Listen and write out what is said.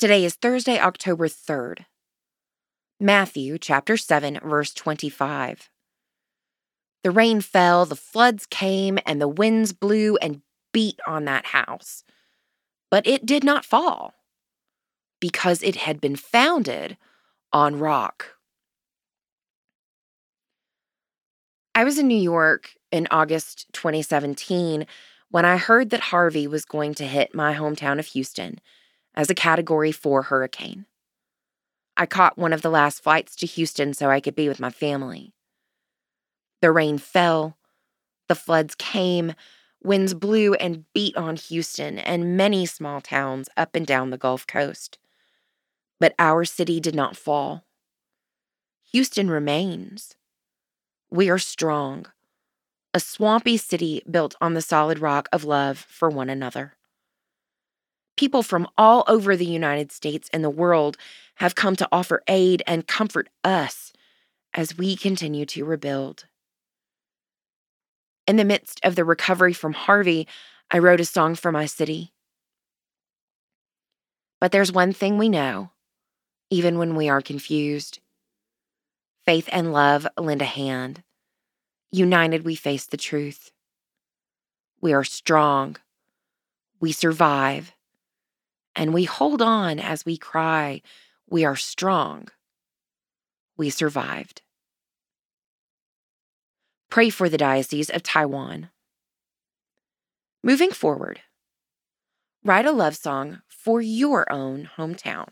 Today is Thursday, October 3rd. Matthew chapter 7, verse 25. The rain fell, the floods came, and the winds blew and beat on that house. But it did not fall because it had been founded on rock. I was in New York in August 2017 when I heard that Harvey was going to hit my hometown of Houston as a Category 4 hurricane. I caught one of the last flights to Houston so I could be with my family. The rain fell, the floods came, winds blew and beat on Houston and many small towns up and down the Gulf Coast. But our city did not fall. Houston remains. We are strong, a swampy city built on the solid rock of love for one another. People from all over the United States and the world have come to offer aid and comfort us as we continue to rebuild. In the midst of the recovery from Harvey, I wrote a song for my city. But there's one thing we know, even when we are confused faith and love lend a hand. United, we face the truth. We are strong. We survive. And we hold on as we cry, We are strong. We survived. Pray for the Diocese of Taiwan. Moving forward, write a love song for your own hometown.